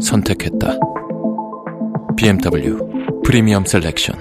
선택했다. BMW Premium Selection.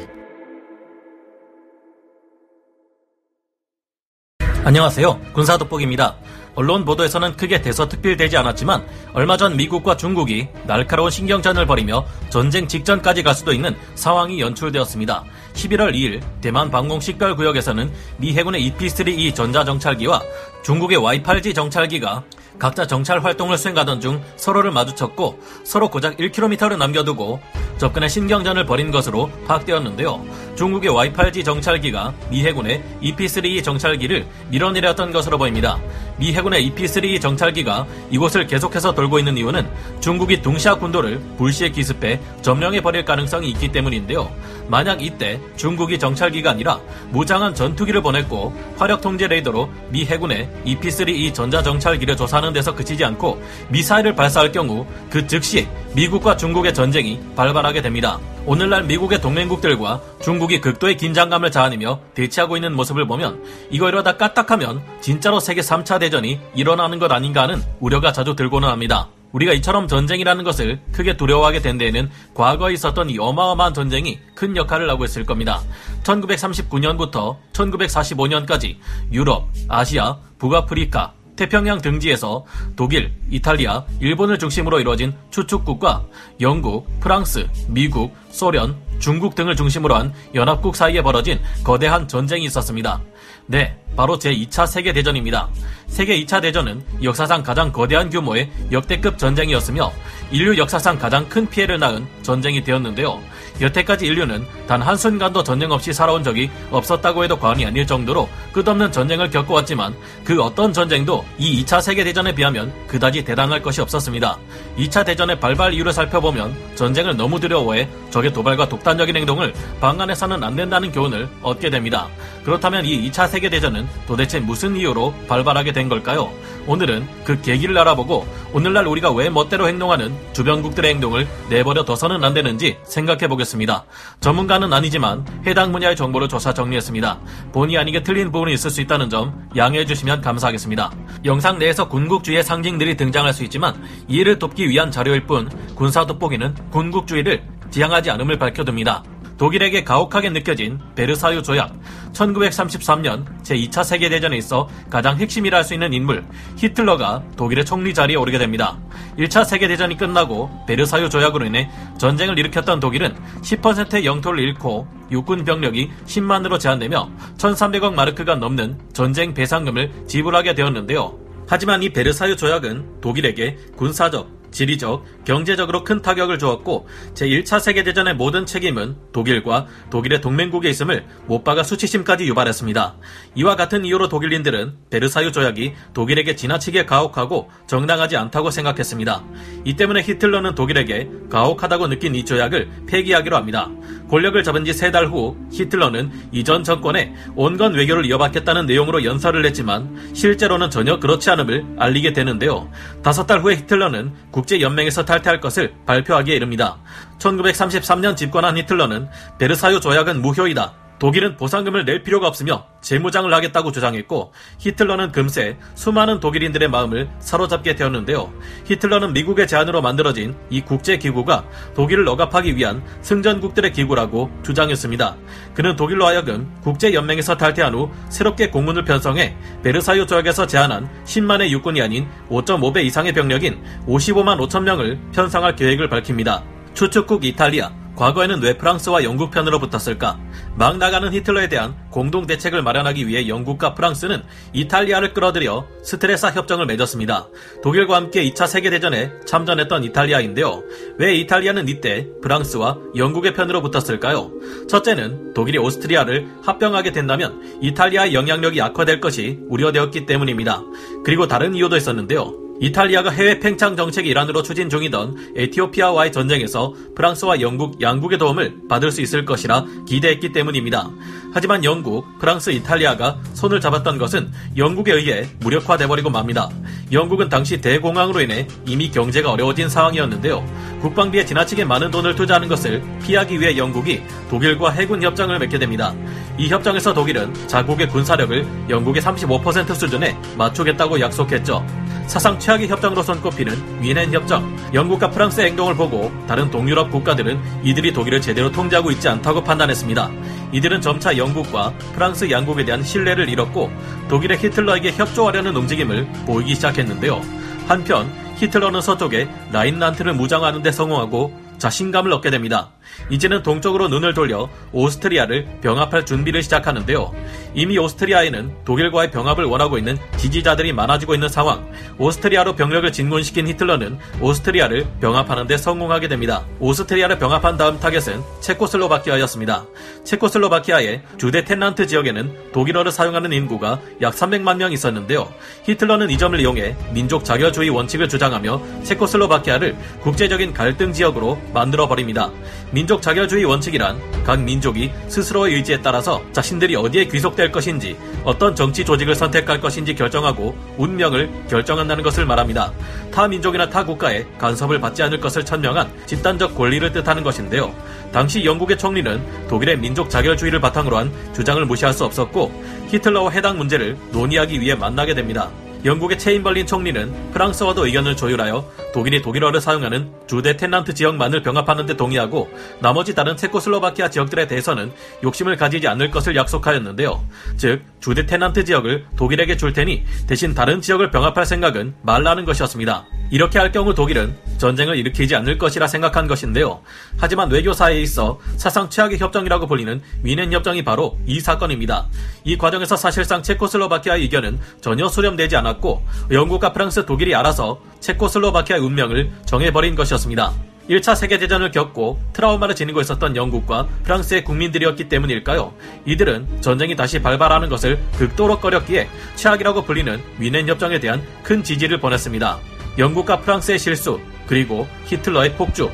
안녕하세요. 군사 돋보기입니다. 언론 보도에서는 크게 대서특필되지 않았지만 얼마 전 미국과 중국이 날카로운 신경전을 벌이며 전쟁 직전까지 갈 수도 있는 상황이 연출되었습니다. 11월 2일 대만 방공 식별 구역에서는 미 해군의 EP-3E 전자정찰기와 중국의 Y-8G 정찰기가 각자 정찰 활동을 수행하던 중 서로를 마주쳤고 서로 고작 1km를 남겨두고 접근의 신경전을 벌인 것으로 파악되었는데요. 중국의 Y-8G 정찰기가 미 해군의 EP-3E 정찰기를 밀어내렸던 것으로 보입니다. 미 해군의 EP-3E 정찰기가 이곳을 계속해서 돌고 있는 이유는 중국이 둥시아 군도를 불시에 기습해 점령해 버릴 가능성이 있기 때문인데요. 만약 이때 중국이 정찰기가 아니라 무장한 전투기를 보냈고 화력 통제 레이더로 미 해군의 EP-3E 전자 정찰기를 조사하는 데서 그치지 않고 미사일을 발사할 경우 그 즉시 미국과 중국의 전쟁이 발발하게 됩니다. 오늘날 미국의 동맹국들과 중국이 극도의 긴장감을 자아내며 대치하고 있는 모습을 보면 이거 이러다 까딱하면 진짜로 세계 3차 대전 이 일어나는 것 아닌가 하는 우려가 자주 들고는 합니다. 우리가 이처럼 전쟁이라는 것을 크게 두려워하게 된 데에는 과거에 있었던 이 어마어마한 전쟁이 큰 역할을 하고 있을 겁니다. 1939년부터 1945년까지 유럽, 아시아, 북아프리카, 태평양 등지에서 독일, 이탈리아, 일본을 중심으로 이루어진 추축국과 영국, 프랑스, 미국, 소련, 중국 등을 중심으로 한 연합국 사이에 벌어진 거대한 전쟁이 있었습니다. 네, 바로 제2차 세계대전입니다. 세계 2차 대전은 역사상 가장 거대한 규모의 역대급 전쟁이었으며 인류 역사상 가장 큰 피해를 낳은 전쟁이 되었는데요. 여태까지 인류는 단 한순간도 전쟁 없이 살아온 적이 없었다고 해도 과언이 아닐 정도로 끝없는 전쟁을 겪어왔지만 그 어떤 전쟁도 이 2차 세계대전에 비하면 그다지 대단할 것이 없었습니다. 2차 대전의 발발 이유를 살펴보면 전쟁을 너무 두려워해 적의 도발과 독단적인 행동을 방안해서는 안 된다는 교훈을 얻게 됩니다. 그렇다면 이 2차 세계대전은 도대체 무슨 이유로 발발하게 된 걸까요? 오늘은 그 계기를 알아보고 오늘날 우리가 왜 멋대로 행동하는 주변국들의 행동을 내버려 둬서는 안 되는지 생각해 보겠습니다. 전문가는 아니지만 해당 분야의 정보를 조사 정리했습니다. 본의 아니게 틀린 부분이 있을 수 있다는 점 양해해 주시면 감사하겠습니다. 영상 내에서 군국주의의 상징들이 등장할 수 있지만 이해를 돕기 위한 자료일 뿐 군사 돋보기는 군국주의를 지향하지 않음을 밝혀둡니다. 독일에게 가혹하게 느껴진 베르사유 조약, 1933년 제2차 세계대전에 있어 가장 핵심이라 할 수 있는 인물 히틀러가 독일의 총리 자리에 오르게 됩니다. 1차 세계대전이 끝나고 베르사유 조약으로 인해 전쟁을 일으켰던 독일은 10%의 영토를 잃고 육군 병력이 10만으로 제한되며 1300억 마르크가 넘는 전쟁 배상금을 지불하게 되었는데요. 하지만 이 베르사유 조약은 독일에게 군사적, 지리적, 경제적으로 큰 타격을 주었고 제1차 세계대전의 모든 책임은 독일과 독일의 동맹국에 있음을 못 박아 수치심까지 유발했습니다. 이와 같은 이유로 독일인들은 베르사유 조약이 독일에게 지나치게 가혹하고 정당하지 않다고 생각했습니다. 이 때문에 히틀러는 독일에게 가혹하다고 느낀 이 조약을 폐기하기로 합니다. 권력을 잡은 지 세 달 후 히틀러는 이전 정권에 온건 외교를 이어받겠다는 내용으로 연설을 했지만 실제로는 전혀 그렇지 않음을 알리게 되는데요. 다섯 달 후에 히틀러는 국제연맹에서 탈퇴할 것을 발표하기에 이릅니다. 1933년 집권한 히틀러는 베르사유 조약은 무효이다. 독일은 보상금을 낼 필요가 없으며 재무장을 하겠다고 주장했고 히틀러는 금세 수많은 독일인들의 마음을 사로잡게 되었는데요. 히틀러는 미국의 제안으로 만들어진 이 국제기구가 독일을 억압하기 위한 승전국들의 기구라고 주장했습니다. 그는 독일로 하여금 국제연맹에서 탈퇴한 후 새롭게 공문을 편성해 베르사유 조약에서 제안한 10만의 육군이 아닌 5.5배 이상의 병력인 55만 5천 명을 편성할 계획을 밝힙니다. 추축국 이탈리아, 과거에는 왜 프랑스와 영국 편으로 붙었을까? 막 나가는 히틀러에 대한 공동 대책을 마련하기 위해 영국과 프랑스는 이탈리아를 끌어들여 스트레사 협정을 맺었습니다. 독일과 함께 2차 세계대전에 참전했던 이탈리아인데요. 왜 이탈리아는 이때 프랑스와 영국의 편으로 붙었을까요? 첫째는 독일이 오스트리아를 합병하게 된다면 이탈리아의 영향력이 악화될 것이 우려되었기 때문입니다. 그리고 다른 이유도 있었는데요. 이탈리아가 해외 팽창 정책의 일환으로 추진 중이던 에티오피아와의 전쟁에서 프랑스와 영국 양국의 도움을 받을 수 있을 것이라 기대했기 때문입니다. 하지만 영국, 프랑스, 이탈리아가 손을 잡았던 것은 영국에 의해 무력화돼 버리고 맙니다. 영국은 당시 대공황으로 인해 이미 경제가 어려워진 상황이었는데요. 국방비에 지나치게 많은 돈을 투자하는 것을 피하기 위해 영국이 독일과 해군 협정을 맺게 됩니다. 이 협정에서 독일은 자국의 군사력을 영국의 35% 수준에 맞추겠다고 약속했죠. 사상 최악의 협정으로 손꼽히는 위넨 협정. 영국과 프랑스의 행동을 보고 다른 동유럽 국가들은 이들이 독일을 제대로 통제하고 있지 않다고 판단했습니다. 이들은 점차 영국과 프랑스 양국에 대한 신뢰를 잃었고 독일의 히틀러에게 협조하려는 움직임을 보이기 시작했는데요. 한편 히틀러는 서쪽에 라인란트를 무장하는 데 성공하고 자신감을 얻게 됩니다. 이제는 동쪽으로 눈을 돌려 오스트리아를 병합할 준비를 시작하는데요. 이미 오스트리아에는 독일과의 병합을 원하고 있는 지지자들이 많아지고 있는 상황. 오스트리아로 병력을 진군시킨 히틀러는 오스트리아를 병합하는 데 성공하게 됩니다. 오스트리아를 병합한 다음 타겟은 체코슬로바키아였습니다. 체코슬로바키아의 주대 텐란트 지역에는 독일어를 사용하는 인구가 약 300만 명 있었는데요. 히틀러는 이 점을 이용해 민족 자결주의 원칙을 주장하며 체코슬로바키아를 국제적인 갈등 지역으로 만들어 버립니다. 민족 자결주의 원칙이란 각 민족이 스스로의 의지에 따라서 자신들이 어디에 귀속될 것인지 어떤 정치 조직을 선택할 것인지 결정하고 운명을 결정한다는 것을 말합니다. 타 민족이나 타 국가에 간섭을 받지 않을 것을 천명한 집단적 권리를 뜻하는 것인데요. 당시 영국의 총리는 독일의 민족 자결주의를 바탕으로 한 주장을 무시할 수 없었고 히틀러와 해당 문제를 논의하기 위해 만나게 됩니다. 영국의 체인벌린 총리는 프랑스와도 의견을 조율하여 독일이 독일어를 사용하는 주대 텐란트 지역만을 병합하는 데 동의하고 나머지 다른 체코슬로바키아 지역들에 대해서는 욕심을 가지지 않을 것을 약속하였는데요. 즉 주대 텐란트 지역을 독일에게 줄 테니 대신 다른 지역을 병합할 생각은 말라는 것이었습니다. 이렇게 할 경우 독일은 전쟁을 일으키지 않을 것이라 생각한 것인데요. 하지만 외교사에 있어 사상 최악의 협정이라고 불리는 위넨 협정이 바로 이 사건입니다. 이 과정에서 사실상 체코슬로바키아의 의견은 전혀 수렴되지 않았고 영국과 프랑스, 독일이 알아서 체코슬로바키아의 운명을 정해버린 것이었습니다. 1차 세계대전을 겪고 트라우마를 지니고 있었던 영국과 프랑스의 국민들이었기 때문일까요? 이들은 전쟁이 다시 발발하는 것을 극도로 꺼렸기에 최악이라고 불리는 위넨 협정에 대한 큰 지지를 보냈습니다. 영국과 프랑스의 실수, 그리고 히틀러의 폭주,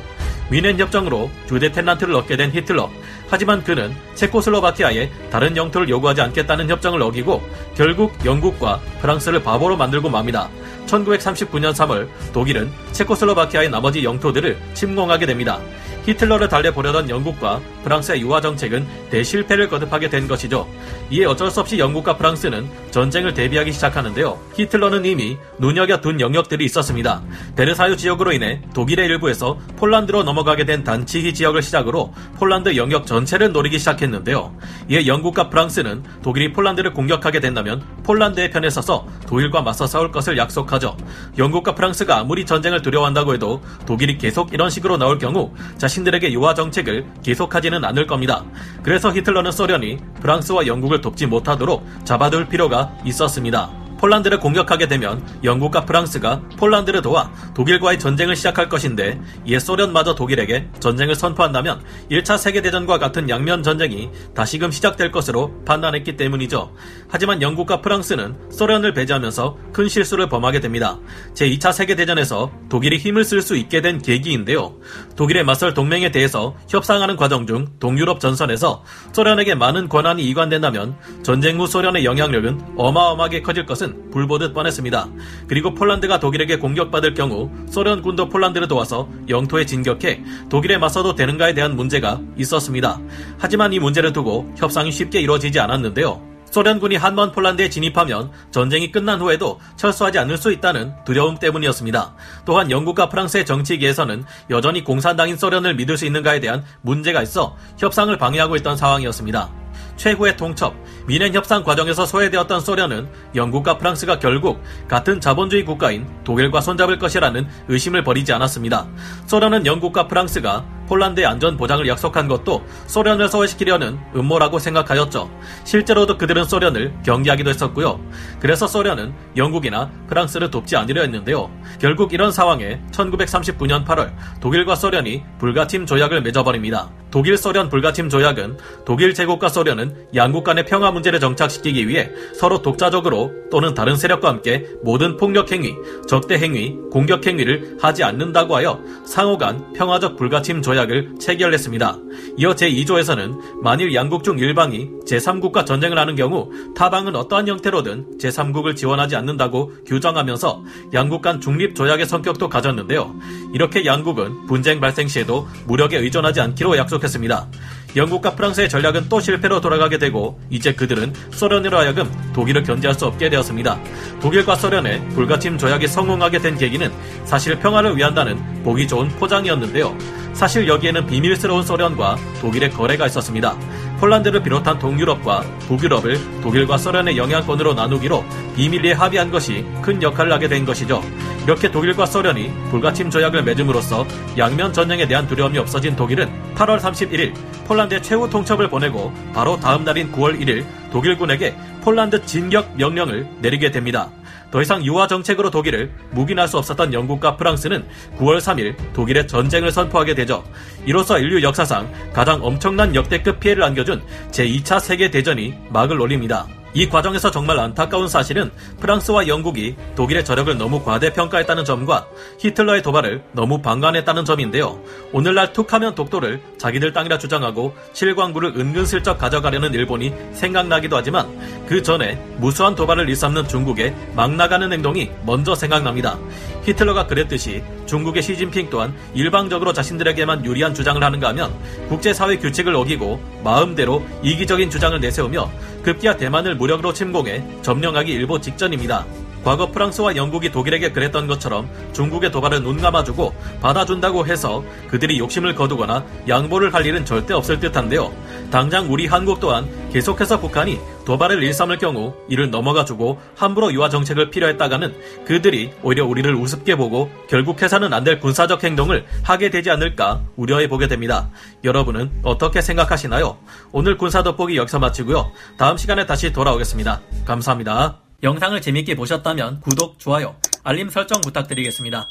위넨 협정으로 주대 텐란트를 얻게 된 히틀러. 하지만 그는 체코슬로바키아에 다른 영토를 요구하지 않겠다는 협정을 어기고 결국 영국과 프랑스를 바보로 만들고 맙니다. 1939년 3월 독일은 체코슬로바키아의 나머지 영토들을 침공하게 됩니다. 히틀러를 달래보려던 영국과 프랑스의 유화 정책은 대실패를 거듭하게 된 것이죠. 이에 어쩔 수 없이 영국과 프랑스는 전쟁을 대비하기 시작하는데요. 히틀러는 이미 눈여겨둔 영역들이 있었습니다. 베르사유 지역으로 인해 독일의 일부에서 폴란드로 넘어가게 된 단치히 지역을 시작으로 폴란드 영역 전체를 노리기 시작했는데요. 이에 영국과 프랑스는 독일이 폴란드를 공격하게 된다면 폴란드의 편에 서서 독일과 맞서 싸울 것을 약속하죠. 영국과 프랑스가 아무리 전쟁을 두려워한다고 해도 독일이 계속 이런 식으로 나올 경우 자신 들에게 유화 정책을 계속하지는 않을 겁니다. 그래서 히틀러는 소련이 프랑스와 영국을 돕지 못하도록 잡아둘 필요가 있었습니다. 폴란드를 공격하게 되면 영국과 프랑스가 폴란드를 도와 독일과의 전쟁을 시작할 것인데 이에 소련마저 독일에게 전쟁을 선포한다면 1차 세계대전과 같은 양면 전쟁이 다시금 시작될 것으로 판단했기 때문이죠. 하지만 영국과 프랑스는 소련을 배제하면서 큰 실수를 범하게 됩니다. 제2차 세계대전에서 독일이 힘을 쓸 수 있게 된 계기인데요. 독일의 맞설 동맹에 대해서 협상하는 과정 중 동유럽 전선에서 소련에게 많은 권한이 이관된다면 전쟁 후 소련의 영향력은 어마어마하게 커질 것은 것은 불보듯 뻔했습니다. 그리고 폴란드가 독일에게 공격받을 경우 소련군도 폴란드를 도와서 영토에 진격해 독일에 맞서도 되는가에 대한 문제가 있었습니다. 하지만 이 문제를 두고 협상이 쉽게 이루어지지 않았는데요. 소련군이 한 번 폴란드에 진입하면 전쟁이 끝난 후에도 철수하지 않을 수 있다는 두려움 때문이었습니다. 또한 영국과 프랑스의 정치계에서는 여전히 공산당인 소련을 믿을 수 있는가에 대한 문제가 있어 협상을 방해하고 있던 상황이었습니다. 최후의 통첩, 미넨 협상 과정에서 소외되었던 소련은 영국과 프랑스가 결국 같은 자본주의 국가인 독일과 손잡을 것이라는 의심을 버리지 않았습니다. 소련은 영국과 프랑스가 폴란드의 안전 보장을 약속한 것도 소련을 소외시키려는 음모라고 생각하였죠. 실제로도 그들은 소련을 경계하기도 했었고요. 그래서 소련은 영국이나 프랑스를 돕지 않으려 했는데요. 결국 이런 상황에 1939년 8월 독일과 소련이 불가침 조약을 맺어버립니다. 독일 소련 불가침 조약은 독일 제국과 소련은 양국 간의 평화 문제를 정착시키기 위해 서로 독자적으로 또는 다른 세력과 함께 모든 폭력 행위, 적대 행위, 공격 행위를 하지 않는다고 하여 상호 간 평화적 불가침 조약을 체결했습니다. 이어 제2조에서는 만일 양국 중 일방이 제3국과 전쟁을 하는 경우 타방은 어떠한 형태로든 제3국을 지원하지 않는다고 규정하면서 양국 간 중립 조약의 성격도 가졌는데요. 이렇게 양국은 분쟁 발생 시에도 무력에 의존하지 않기로 약속했습니다. 영국과 프랑스의 전략은 또 실패로 돌아가게 되고 이제 그들은 소련으로 하여금 독일을 견제할 수 없게 되었습니다. 독일과 소련의 불가침 조약이 성공하게 된 계기는 사실 평화를 위한다는 보기 좋은 포장이었는데요. 사실 여기에는 비밀스러운 소련과 독일의 거래가 있었습니다. 폴란드를 비롯한 동유럽과 북유럽을 독일과 소련의 영향권으로 나누기로 비밀리에 합의한 것이 큰 역할을 하게 된 것이죠. 이렇게 독일과 소련이 불가침 조약을 맺음으로써 양면 전쟁에 대한 두려움이 없어진 독일은 8월 31일 폴란드에 최후 통첩을 보내고 바로 다음 날인 9월 1일 독일군에게 폴란드 진격 명령을 내리게 됩니다. 더 이상 유화 정책으로 독일을 묵인할 수 없었던 영국과 프랑스는 9월 3일 독일의 전쟁을 선포하게 되죠. 이로써 인류 역사상 가장 엄청난 역대급 피해를 안겨준 제2차 세계대전이 막을 올립니다. 이 과정에서 정말 안타까운 사실은 프랑스와 영국이 독일의 저력을 너무 과대평가했다는 점과 히틀러의 도발을 너무 방관했다는 점인데요. 오늘날 툭하면 독도를 자기들 땅이라 주장하고 실광구를 은근슬쩍 가져가려는 일본이 생각나기도 하지만 그 전에 무수한 도발을 일삼는 중국의 막 나가는 행동이 먼저 생각납니다. 히틀러가 그랬듯이 중국의 시진핑 또한 일방적으로 자신들에게만 유리한 주장을 하는가 하면 국제사회 규칙을 어기고 마음대로 이기적인 주장을 내세우며 급기야 대만을 무력으로 침공해 점령하기 일보 직전입니다. 과거 프랑스와 영국이 독일에게 그랬던 것처럼 중국의 도발을 눈 감아주고 받아준다고 해서 그들이 욕심을 거두거나 양보를 할 일은 절대 없을 듯한데요. 당장 우리 한국 또한 계속해서 북한이 도발을 일삼을 경우 이를 넘어가주고 함부로 유화 정책을 필요했다가는 그들이 오히려 우리를 우습게 보고 결국 해서는 안 될 군사적 행동을 하게 되지 않을까 우려해 보게 됩니다. 여러분은 어떻게 생각하시나요? 오늘 군사 돋보기 여기서 마치고요. 다음 시간에 다시 돌아오겠습니다. 감사합니다. 영상을 재밌게 보셨다면 구독, 좋아요, 알림 설정 부탁드리겠습니다.